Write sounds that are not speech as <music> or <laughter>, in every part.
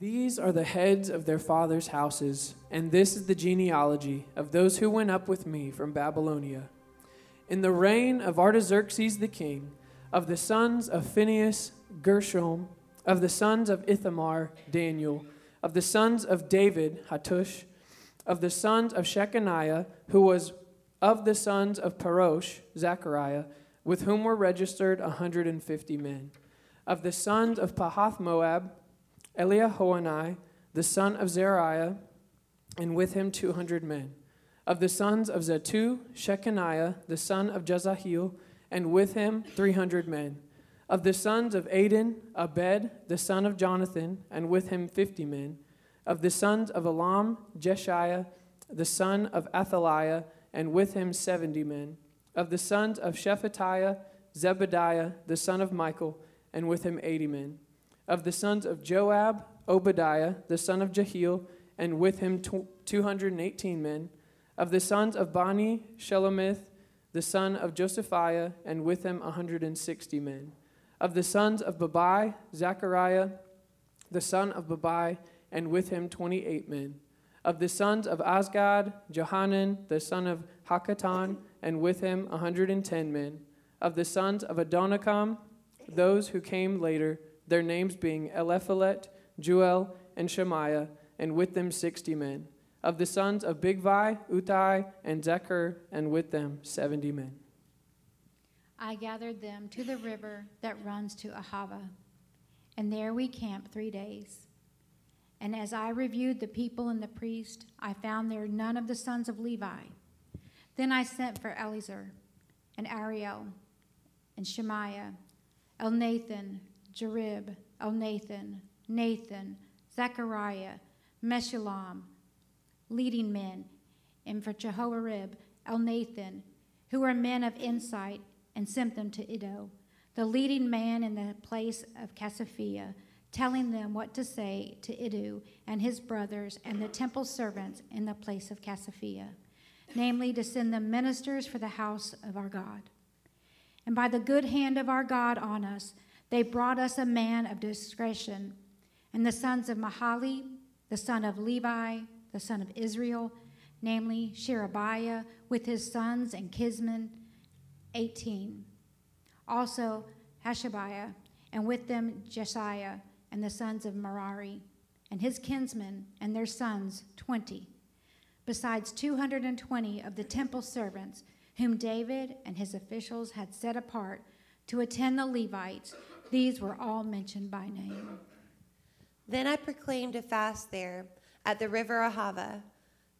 These are the heads of their fathers' houses, and this is the genealogy of those who went up with me from Babylonia. In the reign of Artaxerxes the king, of the sons of Phinehas, Gershom, of the sons of Ithamar, Daniel, of the sons of David, Hattush, of the sons of Shechaniah, who was of the sons of Parosh, Zechariah, with whom were registered a 150 men. Of the sons of Pahath Moab, Eliahoenai, the son of Zeriah, and with him 200 men. Of the sons of Zattu, Shechaniah, the son of Jezahiel, and with him 300 men. Of the sons of Adin, Abed, the son of Jonathan, and with him 50 men. Of the sons of Elam, Jeshiah, the son of Athaliah, and with him 70 men. Of the sons of Shephatiah, Zebediah, the son of Michael, and with him 80 men of the sons of Joab, Obadiah, the son of Jehiel, and with him 218 men. Of the sons of Bani, Shelomith, the son of Josephiah, and with him 160 men. Of the sons of Babai, Zechariah, the son of Babai, and with him 28 men. Of the sons of Azgad, Johanan, the son of Hakkatan, and with him 110 men. Of the sons of Adonikam, those who came later, their names being Eliphelet, Jeuel, and Shemaiah, and with them sixty men. Of the sons of Bigvai, Uthai, and Zechar, and with them seventy men. I gathered them to the river that runs to Ahava, and there we camped three days. And as I reviewed the people and the priest, I found there none of the sons of Levi. Then I sent for Eliezer, and Ariel, and Shemaiah, Elnathan, Jarib, Elnathan, Nathan, Nathan, Zechariah, Meshullam, leading men, and for Jehoiarib, Elnathan, who were men of insight, and sent them to Iddo, the leading man in the place of Casiphia, telling them what to say to Iddo and his brothers and the temple servants in the place of Casiphia, namely to send them ministers for the house of our God. And by the good hand of our God on us, they brought us a man of discretion, and the sons of Mahali, the son of Levi, the son of Israel, namely Sherebiah, with his sons and kinsmen, 18. Also Hashabiah, and with them Jesiah, and the sons of Merari, and his kinsmen and their sons, 20. Besides 220 of the temple servants, whom David and his officials had set apart to attend the Levites these were all mentioned by name. Then I proclaimed a fast there at the river Ahava,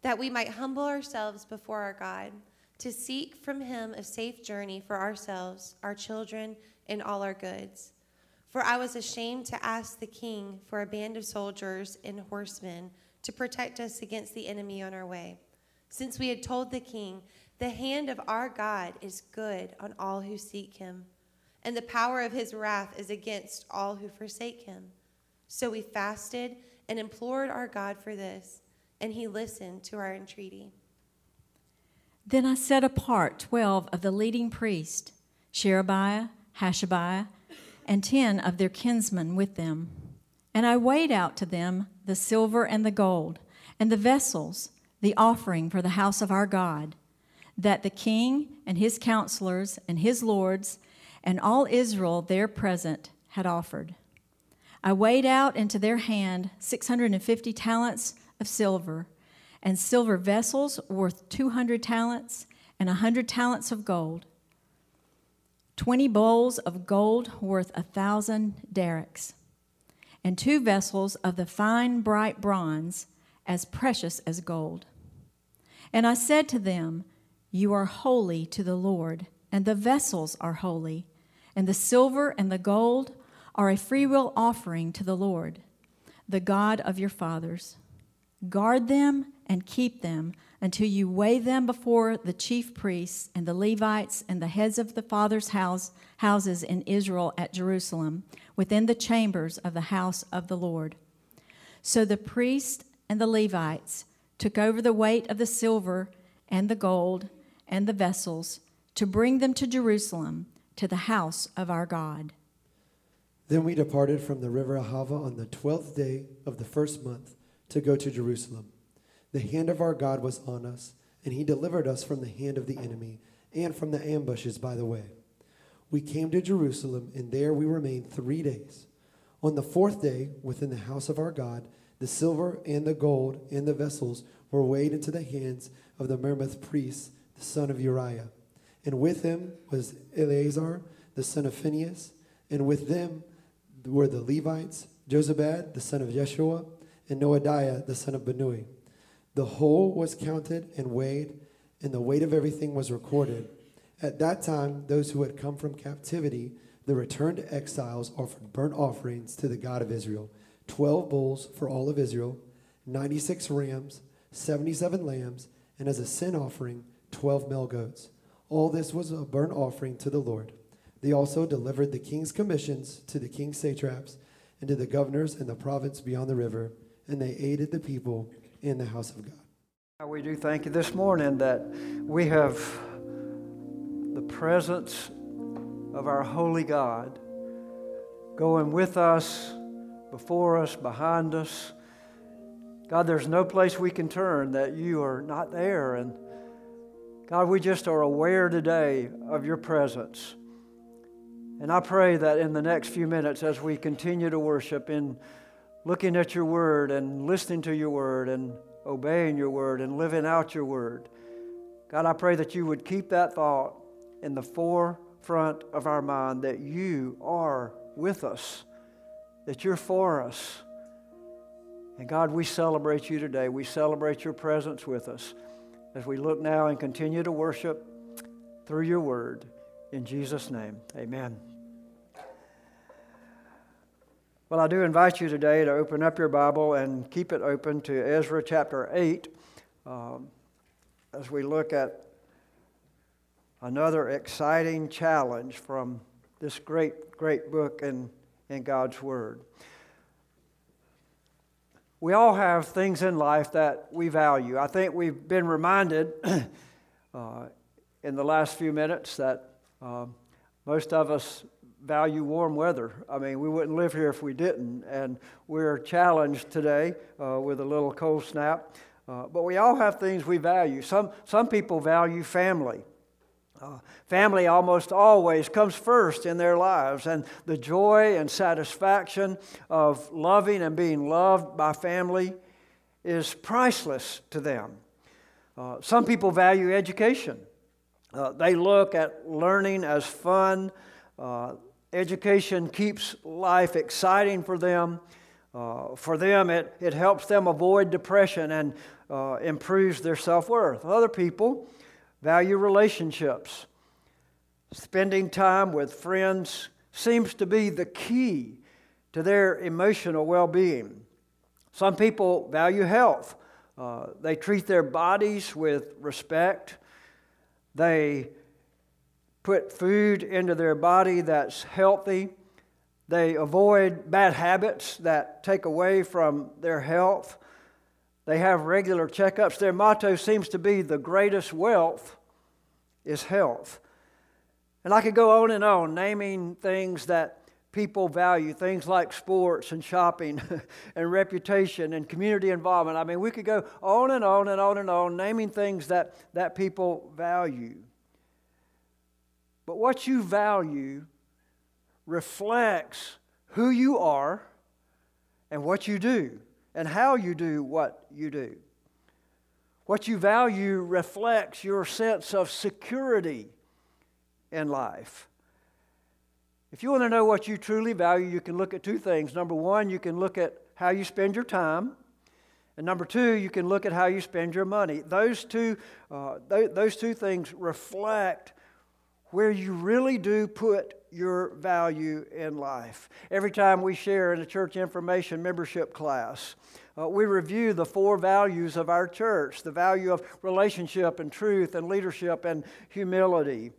that we might humble ourselves before our God, to seek from him a safe journey for ourselves, our children, and all our goods. For I was ashamed to ask the king for a band of soldiers and horsemen to protect us against the enemy on our way, since we had told the king, The hand of our God is good on all who seek him and the power of his wrath is against all who forsake him. So we fasted and implored our God for this, and he listened to our entreaty. Then I set apart twelve of the leading priests, Sherebiah, Hashabiah, and ten of their kinsmen with them. And I weighed out to them the silver and the gold, and the vessels, the offering for the house of our God, that the king and his counselors and his lords and all Israel there present had offered. I weighed out into their hand 650 talents of silver, and silver vessels worth 200 talents, and a 100 talents of gold. 20 bowls of gold worth a thousand darics, and two vessels of the fine bright bronze as precious as gold. And I said to them, You are holy to the Lord, and the vessels are holy and the silver and the gold are a freewill offering to the Lord, the God of your fathers. Guard them and keep them until you weigh them before the chief priests and the Levites and the heads of the fathers' house, houses in Israel at Jerusalem, within the chambers of the house of the Lord. So the priests and the Levites took over the weight of the silver and the gold and the vessels to bring them to Jerusalem to the house of our God. Then we departed from the river Ahava on the twelfth day of the first month to go to Jerusalem. The hand of our God was on us, and he delivered us from the hand of the enemy and from the ambushes by the way. We came to Jerusalem, and there we remained three days. On the fourth day, within the house of our God, the silver and the gold and the vessels were weighed into the hands of the Meremoth priest, the son of Uriah. And with him was Eleazar, the son of Phinehas, and with them were the Levites, Jozabad, the son of Yeshua, and Noadiah, the son of Benui. The whole was counted and weighed, and the weight of everything was recorded. At that time, those who had come from captivity, the returned exiles, offered burnt offerings to the God of Israel 12 bulls for all of Israel, 96 rams, 77 lambs, and as a sin offering, 12 male goats. All this was a burnt offering to the Lord. They also delivered the king's commissions to the king's satraps and to the governors in the province beyond the river, and they aided the people in the house of God. We do thank you this morning that we have the presence of our holy God going with us, before us, behind us. God, there's no place we can turn that you are not there. And God, we just are aware today of your presence. And I pray that in the next few minutes, as we continue to worship, in looking at your word and listening to your word and obeying your word and living out your word, God, I pray that you would keep that thought in the forefront of our mind that you are with us, that you're for us. And God, we celebrate you today. We celebrate your presence with us as we look now and continue to worship through your word. In Jesus' name, amen. Well, I do invite you today to open up your Bible and keep it open to Ezra chapter 8 um, as we look at another exciting challenge from this great, great book in, in God's Word. We all have things in life that we value. I think we've been reminded <clears throat> uh, in the last few minutes that uh, most of us value warm weather. I mean, we wouldn't live here if we didn't. And we're challenged today uh, with a little cold snap. Uh, but we all have things we value. Some, some people value family. Uh, family almost always comes first in their lives, and the joy and satisfaction of loving and being loved by family is priceless to them. Uh, some people value education. Uh, they look at learning as fun. Uh, Education keeps life exciting for them. Uh, for them, it, it helps them avoid depression and uh, improves their self worth. Other people value relationships. Spending time with friends seems to be the key to their emotional well being. Some people value health. Uh, they treat their bodies with respect. They put food into their body that's healthy. They avoid bad habits that take away from their health. They have regular checkups. Their motto seems to be the greatest wealth is health. And I could go on and on naming things that people value, things like sports and shopping <laughs> and reputation and community involvement. I mean, we could go on and on and on and on naming things that, that people value. But what you value reflects who you are and what you do and how you do what you do. What you value reflects your sense of security in life. If you want to know what you truly value, you can look at two things. Number one, you can look at how you spend your time. And number two, you can look at how you spend your money. Those two, uh, th- those two things reflect where you really do put your value in life. Every time we share in a church information membership class, uh, we review the four values of our church the value of relationship and truth and leadership and humility.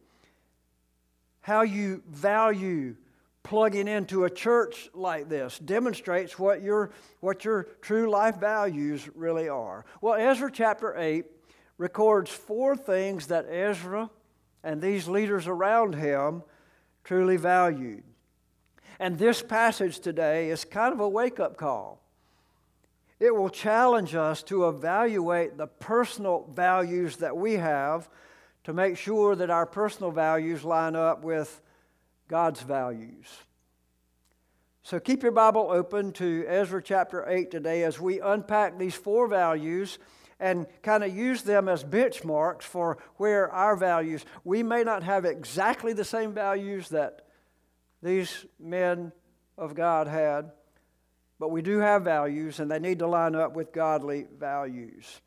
How you value plugging into a church like this demonstrates what your, what your true life values really are. Well, Ezra chapter 8 records four things that Ezra and these leaders around him truly valued. And this passage today is kind of a wake up call. It will challenge us to evaluate the personal values that we have to make sure that our personal values line up with God's values. So keep your Bible open to Ezra chapter 8 today as we unpack these four values and kind of use them as benchmarks for where our values, we may not have exactly the same values that these men of God had, but we do have values and they need to line up with godly values.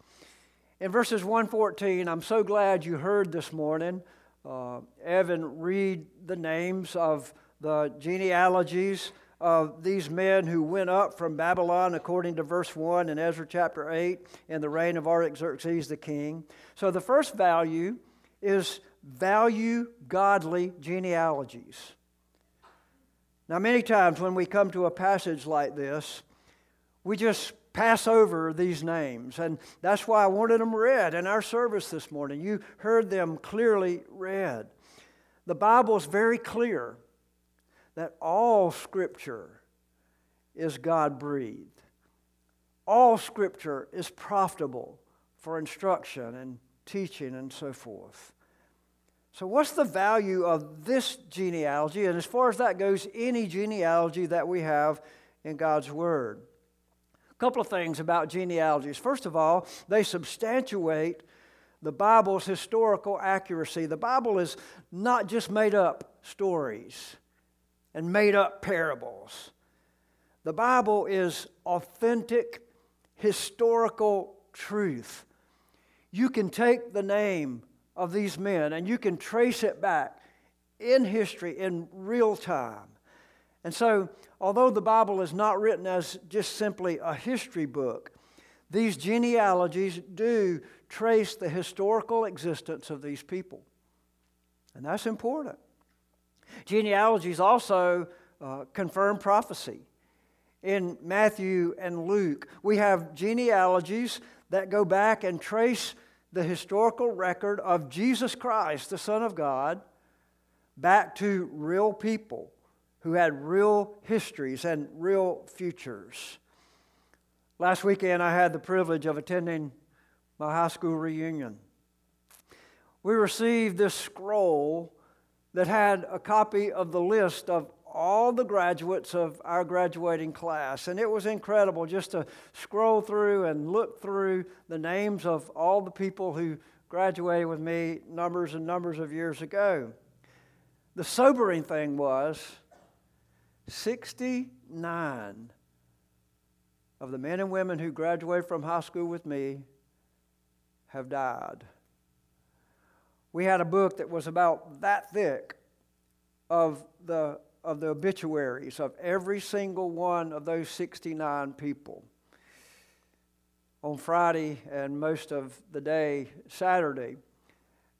In verses 114, I'm so glad you heard this morning uh, Evan read the names of the genealogies of these men who went up from Babylon, according to verse 1 in Ezra chapter 8, in the reign of Artaxerxes the king. So the first value is value godly genealogies. Now, many times when we come to a passage like this, we just pass over these names. And that's why I wanted them read in our service this morning. You heard them clearly read. The Bible is very clear that all Scripture is God breathed. All Scripture is profitable for instruction and teaching and so forth. So, what's the value of this genealogy? And as far as that goes, any genealogy that we have in God's Word. A couple of things about genealogies. First of all, they substantiate the Bible's historical accuracy. The Bible is not just made up stories and made up parables. The Bible is authentic historical truth. You can take the name of these men and you can trace it back in history in real time. And so, although the Bible is not written as just simply a history book, these genealogies do trace the historical existence of these people. And that's important. Genealogies also uh, confirm prophecy. In Matthew and Luke, we have genealogies that go back and trace the historical record of Jesus Christ, the Son of God, back to real people who had real histories and real futures. Last weekend, I had the privilege of attending my high school reunion. We received this scroll that had a copy of the list of all the graduates of our graduating class. And it was incredible just to scroll through and look through the names of all the people who graduated with me numbers and numbers of years ago. The sobering thing was 69 of the men and women who graduated from high school with me have died we had a book that was about that thick of the, of the obituaries of every single one of those 69 people. On Friday and most of the day, Saturday,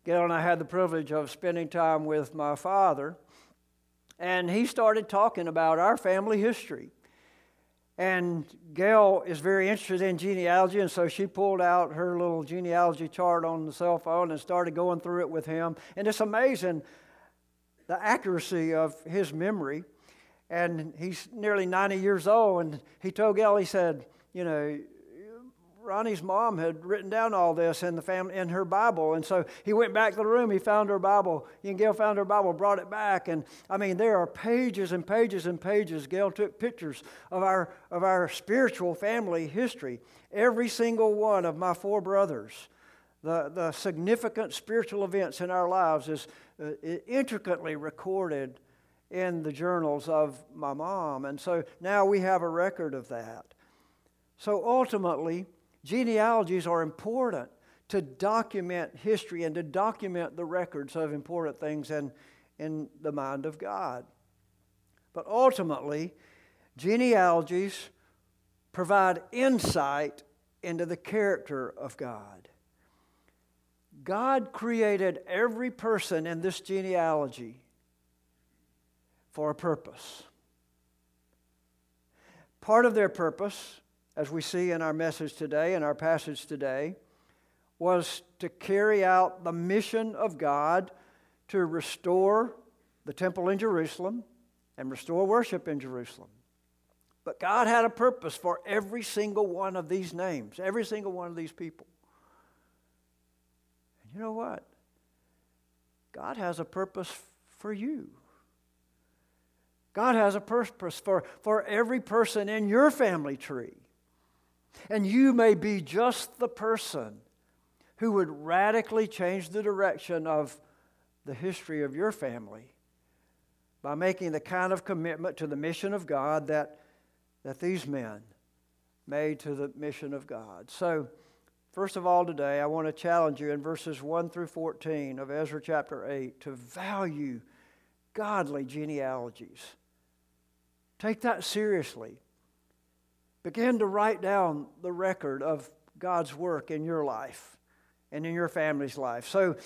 Gail and I had the privilege of spending time with my father, and he started talking about our family history. And Gail is very interested in genealogy, and so she pulled out her little genealogy chart on the cell phone and started going through it with him. And it's amazing the accuracy of his memory. And he's nearly 90 years old, and he told Gail, he said, You know, Ronnie's mom had written down all this in the family in her Bible, and so he went back to the room. He found her Bible. He and Gail found her Bible, brought it back, and I mean there are pages and pages and pages. Gail took pictures of our of our spiritual family history. Every single one of my four brothers, the the significant spiritual events in our lives is uh, intricately recorded in the journals of my mom, and so now we have a record of that. So ultimately Genealogies are important to document history and to document the records of important things in, in the mind of God. But ultimately, genealogies provide insight into the character of God. God created every person in this genealogy for a purpose. Part of their purpose as we see in our message today, in our passage today, was to carry out the mission of God to restore the temple in Jerusalem and restore worship in Jerusalem. But God had a purpose for every single one of these names, every single one of these people. And you know what? God has a purpose for you. God has a purpose for, for every person in your family tree. And you may be just the person who would radically change the direction of the history of your family by making the kind of commitment to the mission of God that, that these men made to the mission of God. So, first of all, today, I want to challenge you in verses 1 through 14 of Ezra chapter 8 to value godly genealogies. Take that seriously. Begin to write down the record of God's work in your life and in your family's life. So,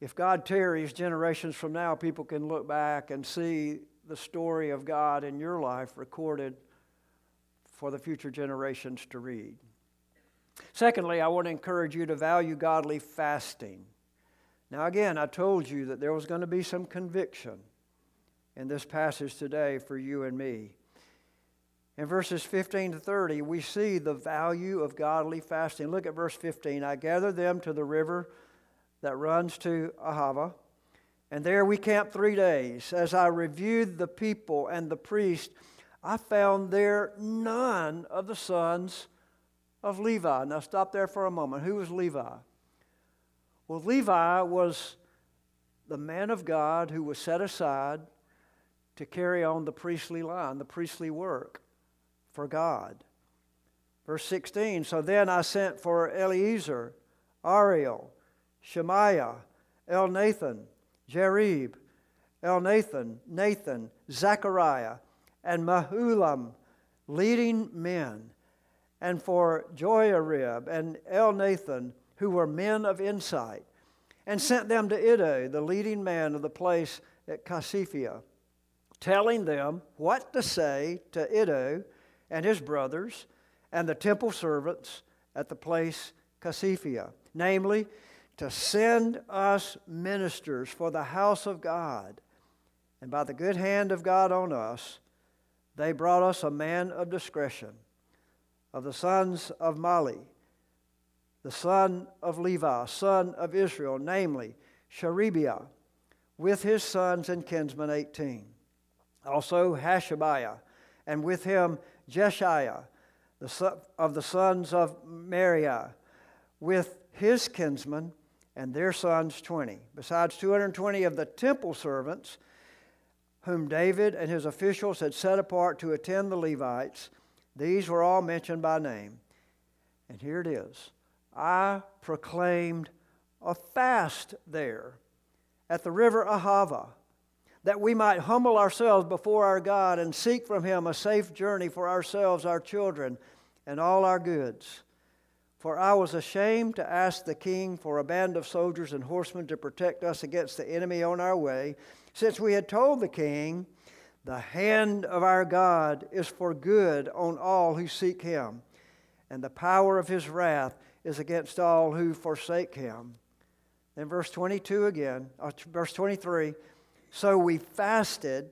if God tarries generations from now, people can look back and see the story of God in your life recorded for the future generations to read. Secondly, I want to encourage you to value godly fasting. Now, again, I told you that there was going to be some conviction in this passage today for you and me. In verses 15 to 30, we see the value of godly fasting. Look at verse 15. I gathered them to the river that runs to Ahava, and there we camped three days. As I reviewed the people and the priest, I found there none of the sons of Levi. Now, stop there for a moment. Who was Levi? Well, Levi was the man of God who was set aside to carry on the priestly line, the priestly work for God. Verse 16 So then I sent for Eleazar, Ariel, Shemaiah, Elnathan, Jarib, Elnathan, Nathan, Nathan, Zechariah, and Mahulam, leading men, and for Joiarib and Elnathan, who were men of insight, and sent them to Iddo, the leading man of the place at Casiphia telling them what to say to Iddo and his brothers and the temple servants at the place Casiphia, namely, to send us ministers for the house of God. And by the good hand of God on us, they brought us a man of discretion, of the sons of Mali, the son of Levi, son of Israel, namely Sherebiah, with his sons and kinsmen eighteen also Hashabiah, and with him Jeshaiah, the son, of the sons of Meraiah, with his kinsmen and their sons 20, besides 220 of the temple servants whom David and his officials had set apart to attend the Levites. These were all mentioned by name. And here it is I proclaimed a fast there at the river Ahava that we might humble ourselves before our God and seek from Him a safe journey for ourselves, our children, and all our goods. For I was ashamed to ask the king for a band of soldiers and horsemen to protect us against the enemy on our way, since we had told the king, The hand of our God is for good on all who seek Him, and the power of His wrath is against all who forsake Him. Then, verse 22 again, uh, verse 23 so we fasted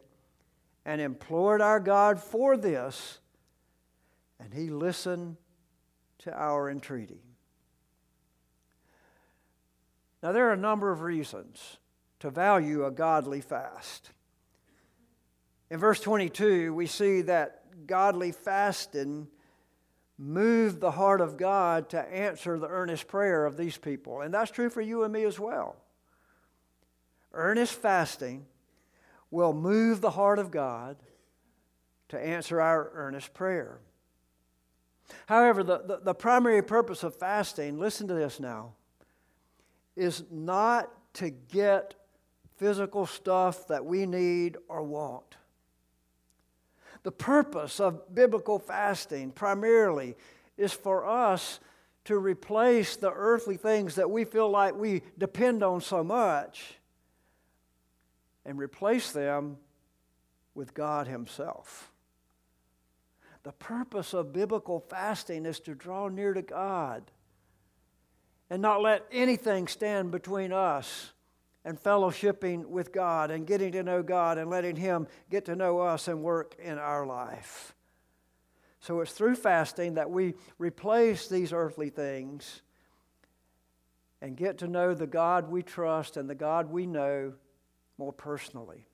and implored our God for this, and He listened to our entreaty. Now, there are a number of reasons to value a godly fast. In verse 22, we see that godly fasting moved the heart of God to answer the earnest prayer of these people. And that's true for you and me as well. Earnest fasting will move the heart of God to answer our earnest prayer. However, the, the, the, primary purpose of fasting, listen to this now, is not to get physical stuff that we need or want. The purpose of biblical fasting primarily is for us to replace the earthly things that we feel like we depend on so much and replace them with God Himself. The purpose of biblical fasting is to draw near to God and not let anything stand between us and fellowshipping with God and getting to know God and letting Him get to know us and work in our life. So it's through fasting that we replace these earthly things and get to know the God we trust and the God we know more personally.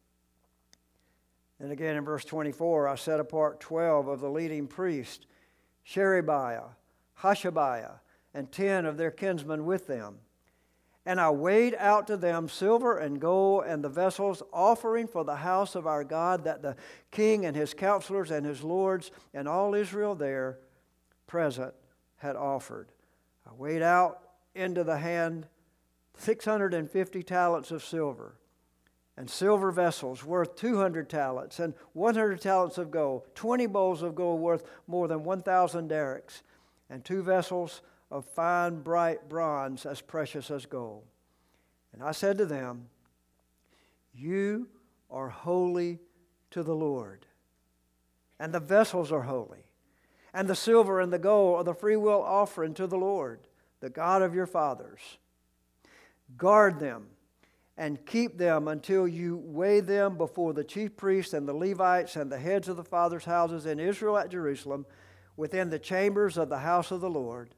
And again in verse 24, I set apart 12 of the leading priests, Sherebiah, Hashabiah, and 10 of their kinsmen with them. And I weighed out to them silver and gold and the vessels, offering for the house of our God that the king and his counselors and his lords and all Israel there present had offered. I weighed out into the hand 650 talents of silver and silver vessels worth 200 talents and 100 talents of gold, 20 bowls of gold worth more than 1,000 darics, and two vessels of fine, bright bronze as precious as gold. And I said to them, You are holy to the Lord, and the vessels are holy, and the silver and the gold are the freewill offering to the Lord, the God of your fathers. Guard them and keep them until you weigh them before the chief priests and the Levites and the heads of the fathers' houses in Israel at Jerusalem within the chambers of the house of the Lord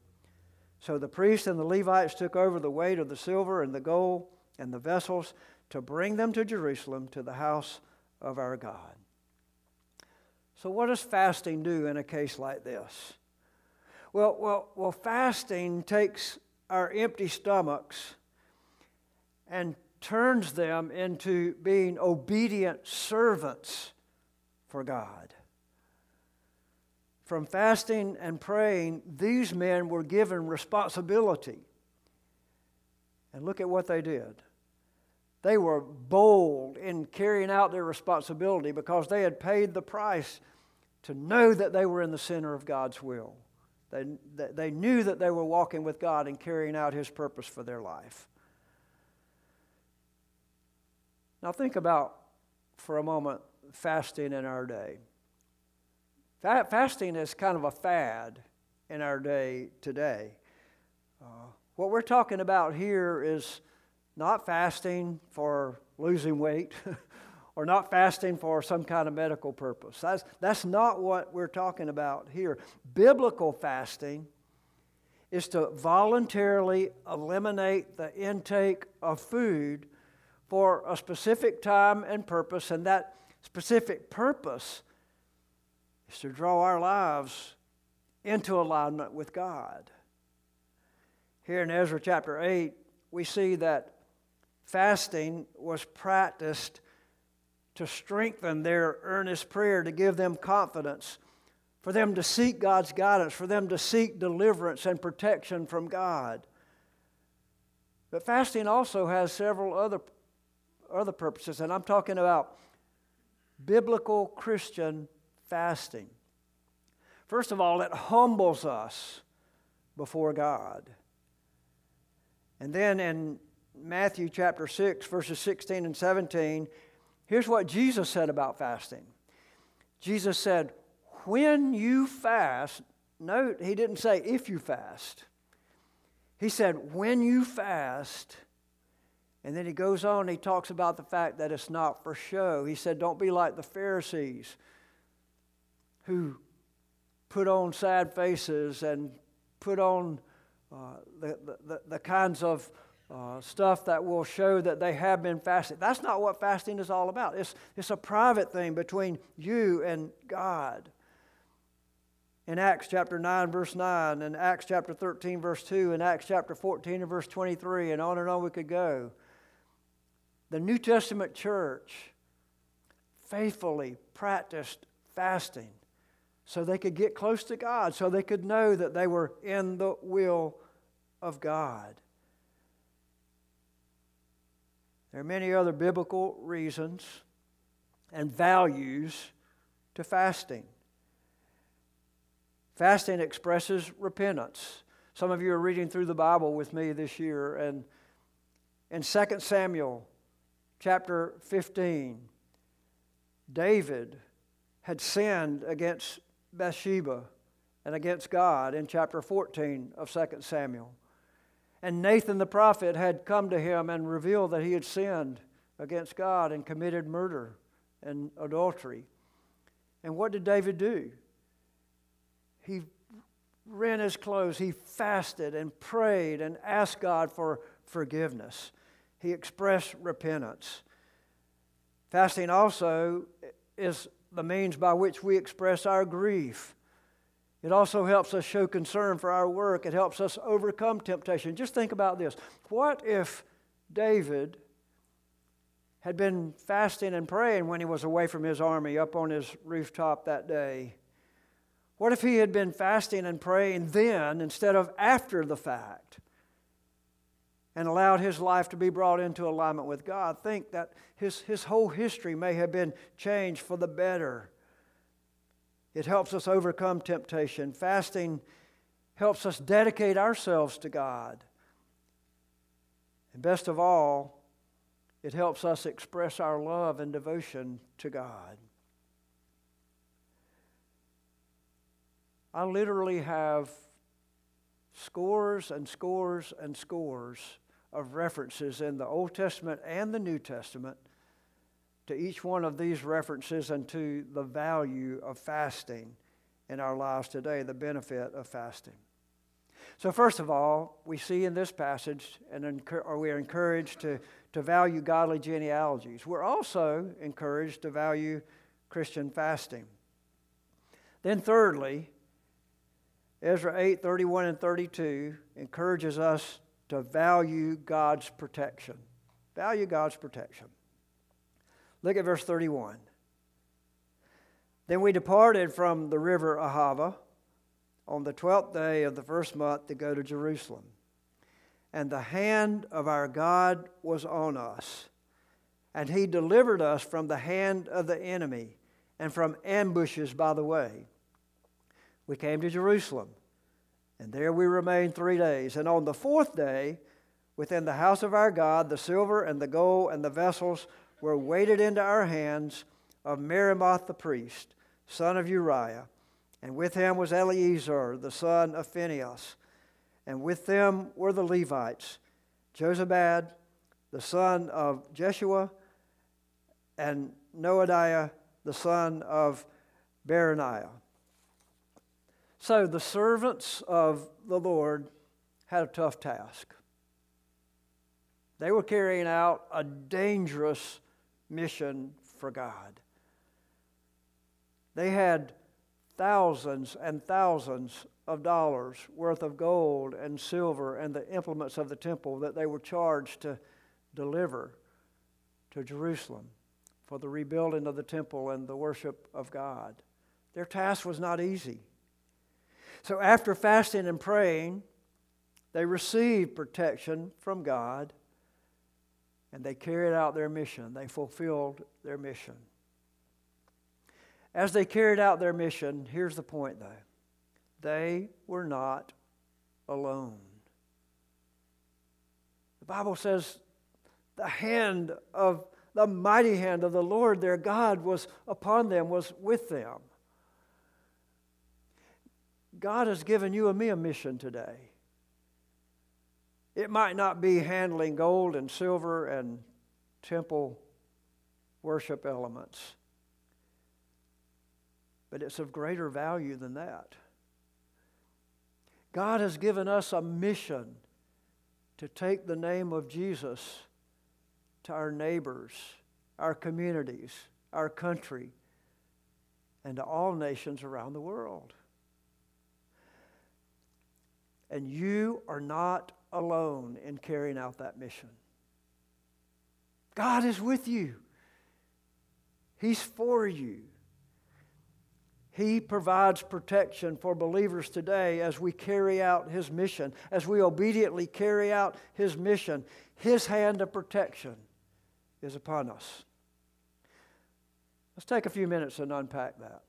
so the priests and the Levites took over the weight of the silver and the gold and the vessels to bring them to Jerusalem to the house of our God. So, what does fasting do in a case like this? Well, well, well fasting takes our empty stomachs and turns them into being obedient servants for God from fasting and praying, these men were given responsibility. And look at what they did. They were bold in carrying out their responsibility because they had paid the price to know that they were in the center of God's will. They, they knew that they were walking with God and carrying out His purpose for their life. Now, think about for a moment fasting in our day. Fasting is kind of a fad in our day today. Uh, what we're talking about here is not fasting for losing weight <laughs> or not fasting for some kind of medical purpose. That's, that's not what we're talking about here. Biblical fasting is to voluntarily eliminate the intake of food for a specific time and purpose, and that specific purpose is to draw our lives into alignment with God. Here in Ezra chapter 8, we see that fasting was practiced to strengthen their earnest prayer, to give them confidence, for them to seek God's guidance, for them to seek deliverance and protection from God. But fasting also has several other, other purposes, and I'm talking about biblical Christian fasting. First of all, it humbles us before God. And then in Matthew chapter 6, verses 16 and 17, here's what Jesus said about fasting. Jesus said, When you fast, note, he didn't say if you fast. He said, When you fast, and then he goes on, he talks about the fact that it's not for show. He said, Don't be like the Pharisees who put on sad faces and put on uh, the, the, the, kinds of uh, stuff that will show that they have been fasting. That's not what fasting is all about. It's, it's a private thing between you and God. In Acts chapter 9, verse 9, and Acts chapter 13, verse 2, and Acts chapter 14 and verse 23, and on and on we could go. The New Testament church faithfully practiced fasting so they could get close to God, so they could know that they were in the will of God. There are many other biblical reasons and values to fasting. Fasting expresses repentance. Some of you are reading through the Bible with me this year, and in 2 Samuel chapter 15, David had sinned against Bathsheba and against God in chapter 14 of 2 Samuel. And Nathan the prophet had come to him and revealed that he had sinned against God and committed murder and adultery. And what did David do? He rent his clothes, he fasted and prayed and asked God for forgiveness. He expressed repentance. Fasting also is the means by which we express our grief. It also helps us show concern for our work. It helps us overcome temptation. Just think about this. What if David had been fasting and praying when he was away from his army up on his rooftop that day? What if he had been fasting and praying then instead of after the fact? And allowed his life to be brought into alignment with God, think that his, his whole history may have been changed for the better. It helps us overcome temptation. Fasting helps us dedicate ourselves to God. And best of all, it helps us express our love and devotion to God. I literally have scores and scores and scores of references in the Old Testament and the New Testament to each one of these references and to the value of fasting in our lives today, the benefit of fasting. So, first of all, we see in this passage, and we are encouraged to, to value godly genealogies. We're also encouraged to value Christian fasting. Then, thirdly, Ezra 8 31 and 32 encourages us to value God's protection. Value God's protection. Look at verse 31. Then we departed from the river Ahava on the twelfth day of the first month to go to Jerusalem. And the hand of our God was on us, and he delivered us from the hand of the enemy and from ambushes by the way. We came to Jerusalem, and there we remained three days. And on the fourth day, within the house of our God, the silver and the gold and the vessels were weighted into our hands of Meremoth the priest, son of Uriah. And with him was Eleazar, the son of Phinehas. And with them were the Levites, Jozabad, the son of Jeshua, and Noadiah, the son of Beraniah. So the servants of the Lord had a tough task. They were carrying out a dangerous mission for God. They had thousands and thousands of dollars worth of gold and silver and the implements of the temple that they were charged to deliver to Jerusalem for the rebuilding of the temple and the worship of God. Their task was not easy. So, after fasting and praying, they received protection from God and they carried out their mission. They fulfilled their mission. As they carried out their mission, here's the point though they were not alone. The Bible says the hand of the mighty hand of the Lord their God was upon them, was with them. God has given you and me a mission today. It might not be handling gold and silver and temple worship elements, but it's of greater value than that. God has given us a mission to take the name of Jesus to our neighbors, our communities, our country, and to all nations around the world. And you are not alone in carrying out that mission. God is with you, He's for you. He provides protection for believers today as we carry out His mission, as we obediently carry out His mission. His hand of protection is upon us. Let's take a few minutes and unpack that.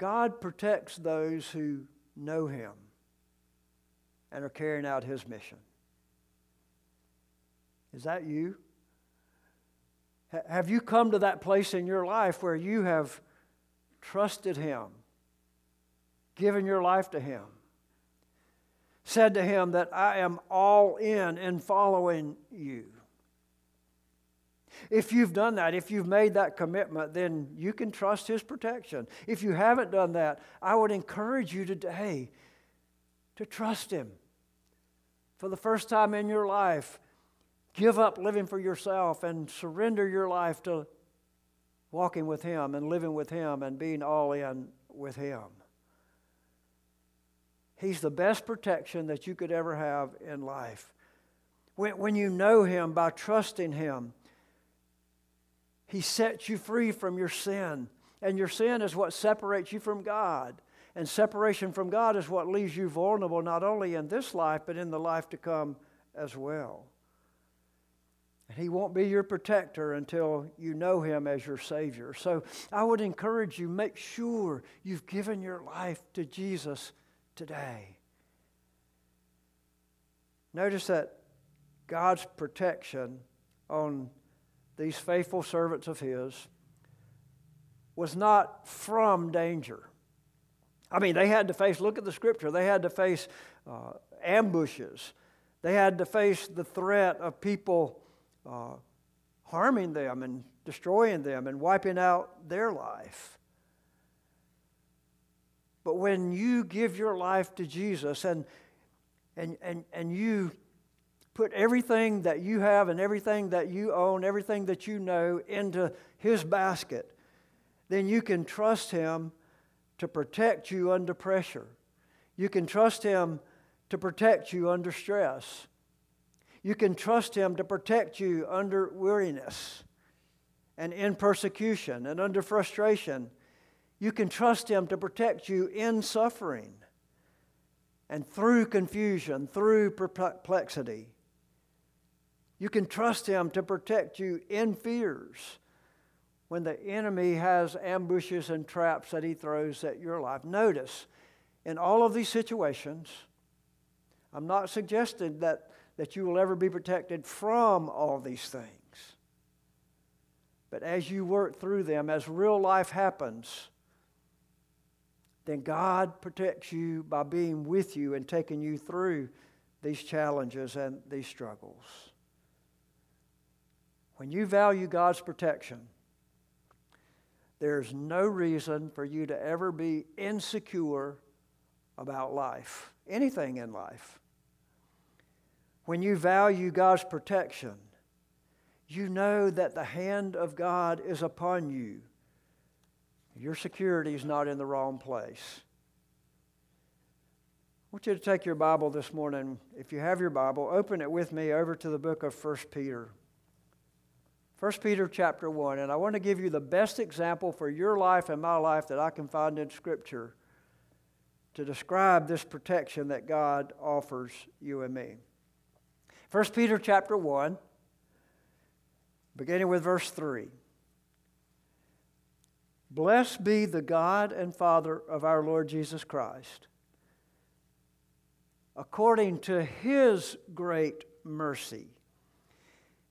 God protects those who know Him and are carrying out His mission. Is that you? Have you come to that place in your life where you have trusted Him, given your life to Him, said to him that I am all in in following you. If you've done that, if you've made that commitment, then you can trust His protection. If you haven't done that, I would encourage you today to trust Him. For the first time in your life, give up living for yourself and surrender your life to walking with Him and living with Him and being all in with Him. He's the best protection that you could ever have in life. When, when you know Him by trusting Him, He sets you free from your sin. And your sin is what separates you from God. And separation from God is what leaves you vulnerable not only in this life, but in the life to come as well. And He won't be your protector until you know Him as your Savior. So I would encourage you make sure you've given your life to Jesus today. Notice that God's protection on these faithful servants of His was not from danger. I mean, they had to face, look at the scripture, they had to face uh, ambushes. They had to face the threat of people uh, harming them and destroying them and wiping out their life. But when you give your life to Jesus and, and, and, and you put everything that you have and everything that you own, everything that you know into His basket, then you can trust Him to protect you under pressure. You can trust Him to protect you under stress. You can trust Him to protect you under weariness and in persecution and under frustration you can trust Him to protect you in suffering and through confusion, through perplexity. You can trust Him to protect you in fears when the enemy has ambushes and traps that he throws at your life. Notice, in all of these situations, I'm not suggesting that, that you will ever be protected from all these things. But as you work through them, as real life happens, then God protects you by being with you and taking you through these challenges and these struggles. When you value God's protection, there's no reason for you to ever be insecure about life, anything in life. When you value God's protection, you know that the hand of God is upon you your security is not in the wrong place. I want you to take your Bible this morning. If you have your Bible, open it with me over to the book of 1 Peter. 1 Peter chapter 1. And I want to give you the best example for your life and my life that I can find in Scripture to describe this protection that God offers you and me. 1 Peter chapter 1, beginning with verse 3. Blessed be the God and Father of our Lord Jesus Christ. According to his great mercy,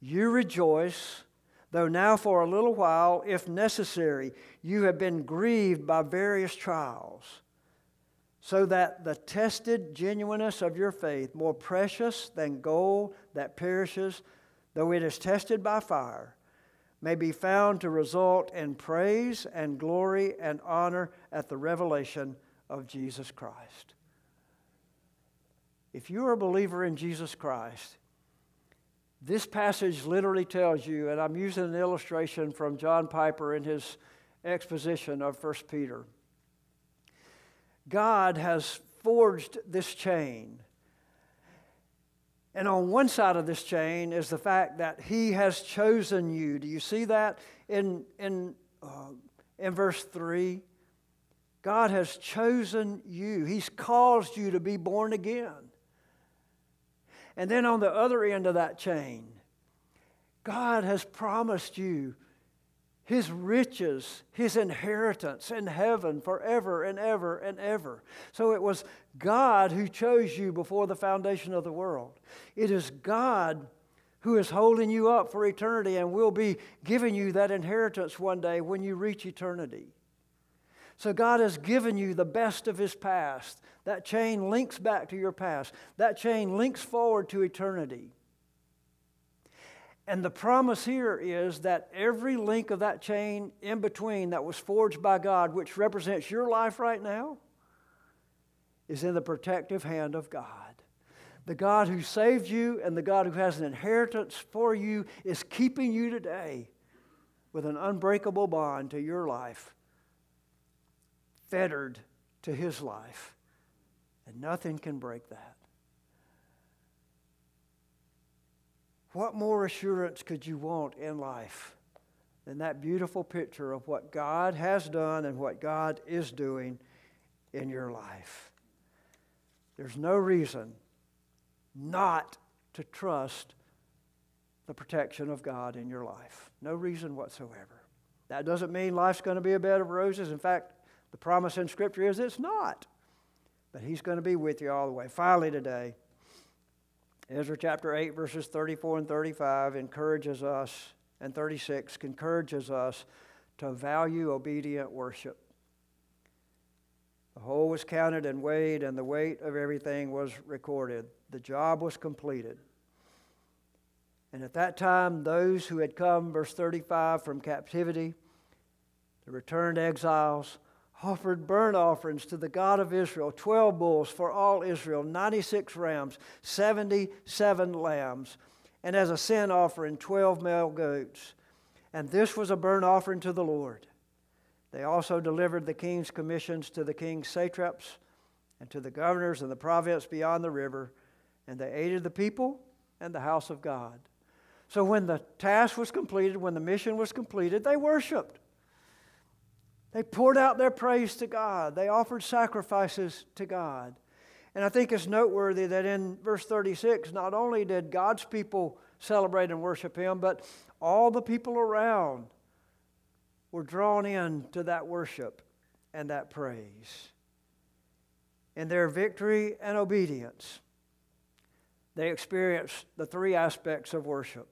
you rejoice, though now for a little while, if necessary, you have been grieved by various trials, so that the tested genuineness of your faith, more precious than gold that perishes, though it is tested by fire, may be found to result in praise and glory and honor at the revelation of Jesus Christ. If you are a believer in Jesus Christ, this passage literally tells you, and I'm using an illustration from John Piper in his exposition of 1 Peter. God has forged this chain and on one side of this chain is the fact that He has chosen you. Do you see that in, in, uh, in verse 3? God has chosen you, He's caused you to be born again. And then on the other end of that chain, God has promised you his riches, his inheritance in heaven forever and ever and ever. So it was God who chose you before the foundation of the world. It is God who is holding you up for eternity and will be giving you that inheritance one day when you reach eternity. So God has given you the best of his past. That chain links back to your past. That chain links forward to eternity. And the promise here is that every link of that chain in between that was forged by God, which represents your life right now, is in the protective hand of God. The God who saved you and the God who has an inheritance for you is keeping you today with an unbreakable bond to your life, fettered to his life. And nothing can break that. What more assurance could you want in life than that beautiful picture of what God has done and what God is doing in your life? There's no reason not to trust the protection of God in your life. No reason whatsoever. That doesn't mean life's going to be a bed of roses. In fact, the promise in Scripture is it's not. But He's going to be with you all the way. Finally, today, Ezra chapter 8, verses 34 and 35 encourages us, and 36 encourages us to value obedient worship. The whole was counted and weighed, and the weight of everything was recorded. The job was completed. And at that time, those who had come, verse 35, from captivity, the returned exiles, offered burnt offerings to the God of Israel 12 bulls for all Israel, 96 rams, 77 lambs, and as a sin offering, 12 male goats. And this was a burnt offering to the Lord. They also delivered the king's commissions to the king's satraps and to the governors in the province beyond the river, and they aided the people and the house of God. So when the task was completed, when the mission was completed, they worshiped. They poured out their praise to God. They offered sacrifices to God. And I think it's noteworthy that in verse 36, not only did God's people celebrate and worship Him, but all the people around were drawn in to that worship and that praise. In their victory and obedience, they experienced the three aspects of worship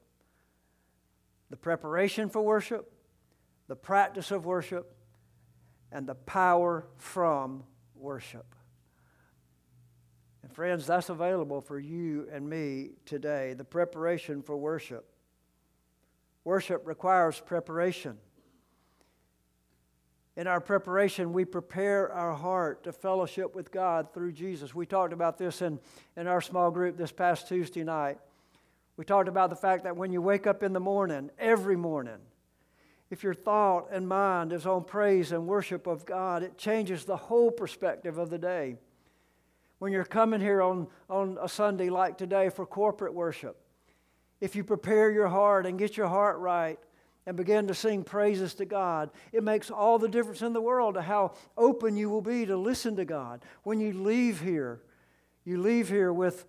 the preparation for worship, the practice of worship, and the power from worship. And friends, that's available for you and me today the preparation for worship. Worship requires preparation. In our preparation, we prepare our heart to fellowship with God through Jesus. We talked about this in, in our small group this past Tuesday night. We talked about the fact that when you wake up in the morning, every morning, if your thought and mind is on praise and worship of God, it changes the whole perspective of the day. When you're coming here on, on a Sunday like today for corporate worship, if you prepare your heart and get your heart right and begin to sing praises to God, it makes all the difference in the world to how open you will be to listen to God. When you leave here, you leave here with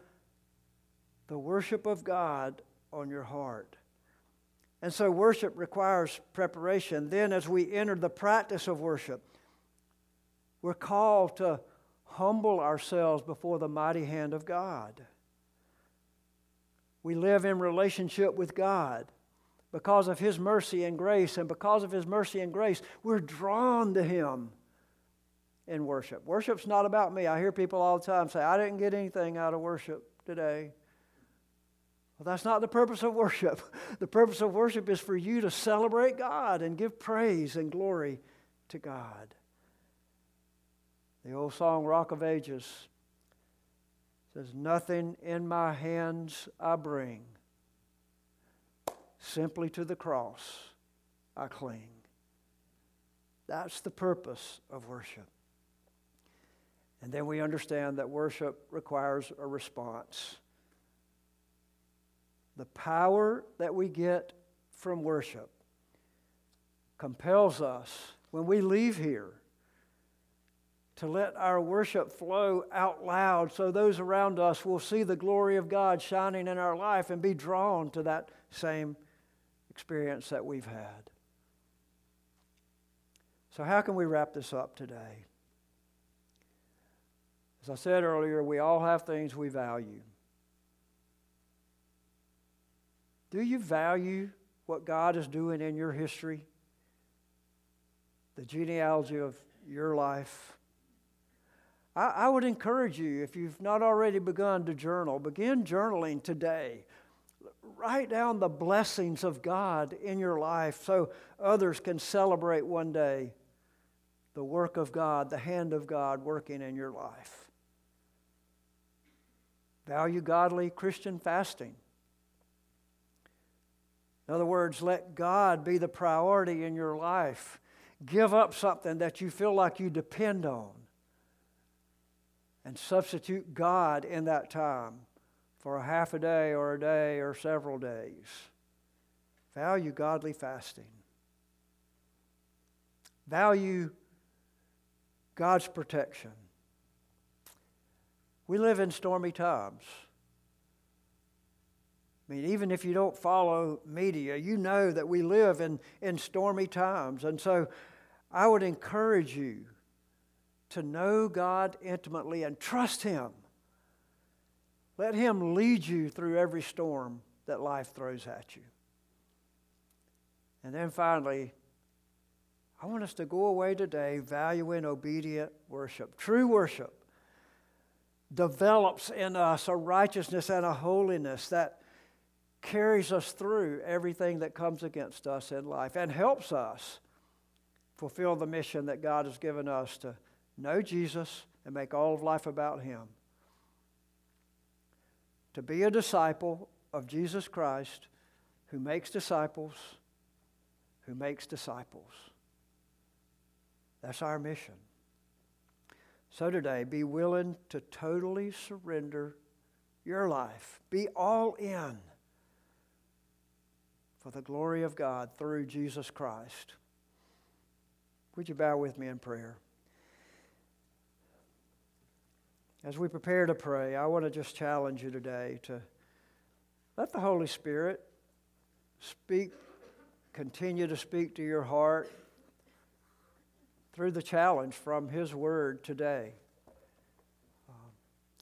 the worship of God on your heart. And so worship requires preparation. Then, as we enter the practice of worship, we're called to humble ourselves before the mighty hand of God. We live in relationship with God because of His mercy and grace, and because of His mercy and grace, we're drawn to Him in worship. Worship's not about me. I hear people all the time say, I didn't get anything out of worship today. Well, that's not the purpose of worship. <laughs> The purpose of worship is for you to celebrate God and give praise and glory to God. The old song, Rock of Ages, says, Nothing in my hands I bring, simply to the cross I cling. That's the purpose of worship. And then we understand that worship requires a response the power that we get from worship compels us when we leave here to let our worship flow out loud so those around us will see the glory of God shining in our life and be drawn to that same experience that we've had. So, how can we wrap this up today? As I said earlier, we all have things we value. Do you value what God is doing in your history? The genealogy of your life? I, I would encourage you, if you've not already begun to journal, begin journaling today. Write down the blessings of God in your life so others can celebrate one day the work of God, the hand of God working in your life. Value godly Christian fasting. In other words, let God be the priority in your life. Give up something that you feel like you depend on and substitute God in that time for a half a day or a day or several days. Value godly fasting. Value God's protection. We live in stormy times. I mean, even if you don't follow media, you know that we live in, in stormy times. And so I would encourage you to know God intimately and trust Him. Let Him lead you through every storm that life throws at you. And then finally, I want us to go away today valuing obedient worship. True worship develops in us a righteousness and a holiness that carries us through everything that comes against us in life and helps us fulfill the mission that God has given us to know Jesus and make all of life about Him. To be a disciple of Jesus Christ who makes disciples, who makes disciples. That's our mission. So today, be willing to totally surrender your life. Be all in for the glory of God through Jesus Christ. Would you bow with me in prayer? As we prepare to pray, I want to just challenge you today to let the Holy Spirit speak, continue to speak to your heart through the challenge from His Word today.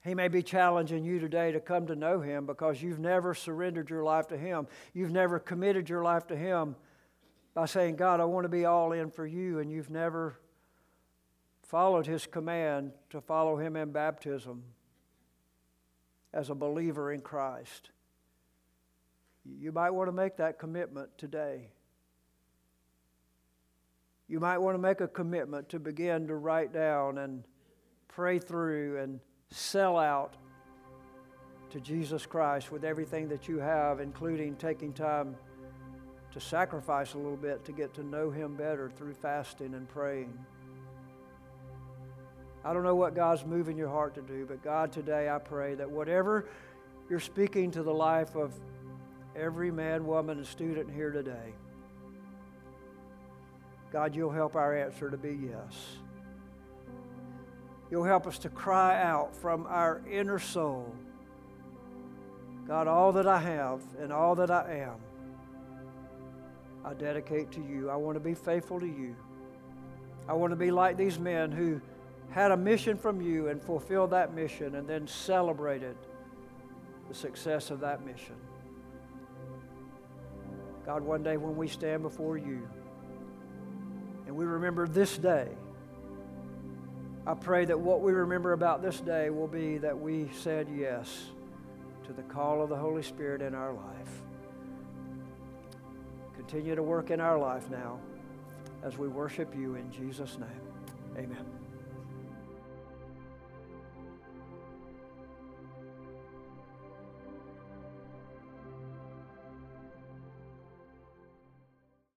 He may be challenging you today to come to know Him because you've never surrendered your life to Him. You've never committed your life to Him by saying, God, I want to be all in for you, and you've never followed his command to follow him in baptism as a believer in Christ. You might want to make that commitment today. You might want to make a commitment to begin to write down and pray through and sell out to Jesus Christ with everything that you have, including taking time to sacrifice a little bit to get to know Him better through fasting and praying. I don't know what God's moving your heart to do, but God, today I pray that whatever you're speaking to the life of every man, woman, and student here today, God, you'll help our answer to be yes. You'll help us to cry out from our inner soul God, all that I have and all that I am, I dedicate to you. I want to be faithful to you. I want to be like these men who had a mission from you and fulfilled that mission and then celebrated the success of that mission. God, one day when we stand before you and we remember this day, I pray that what we remember about this day will be that we said yes to the call of the Holy Spirit in our life. Continue to work in our life now as we worship you in Jesus' name. Amen.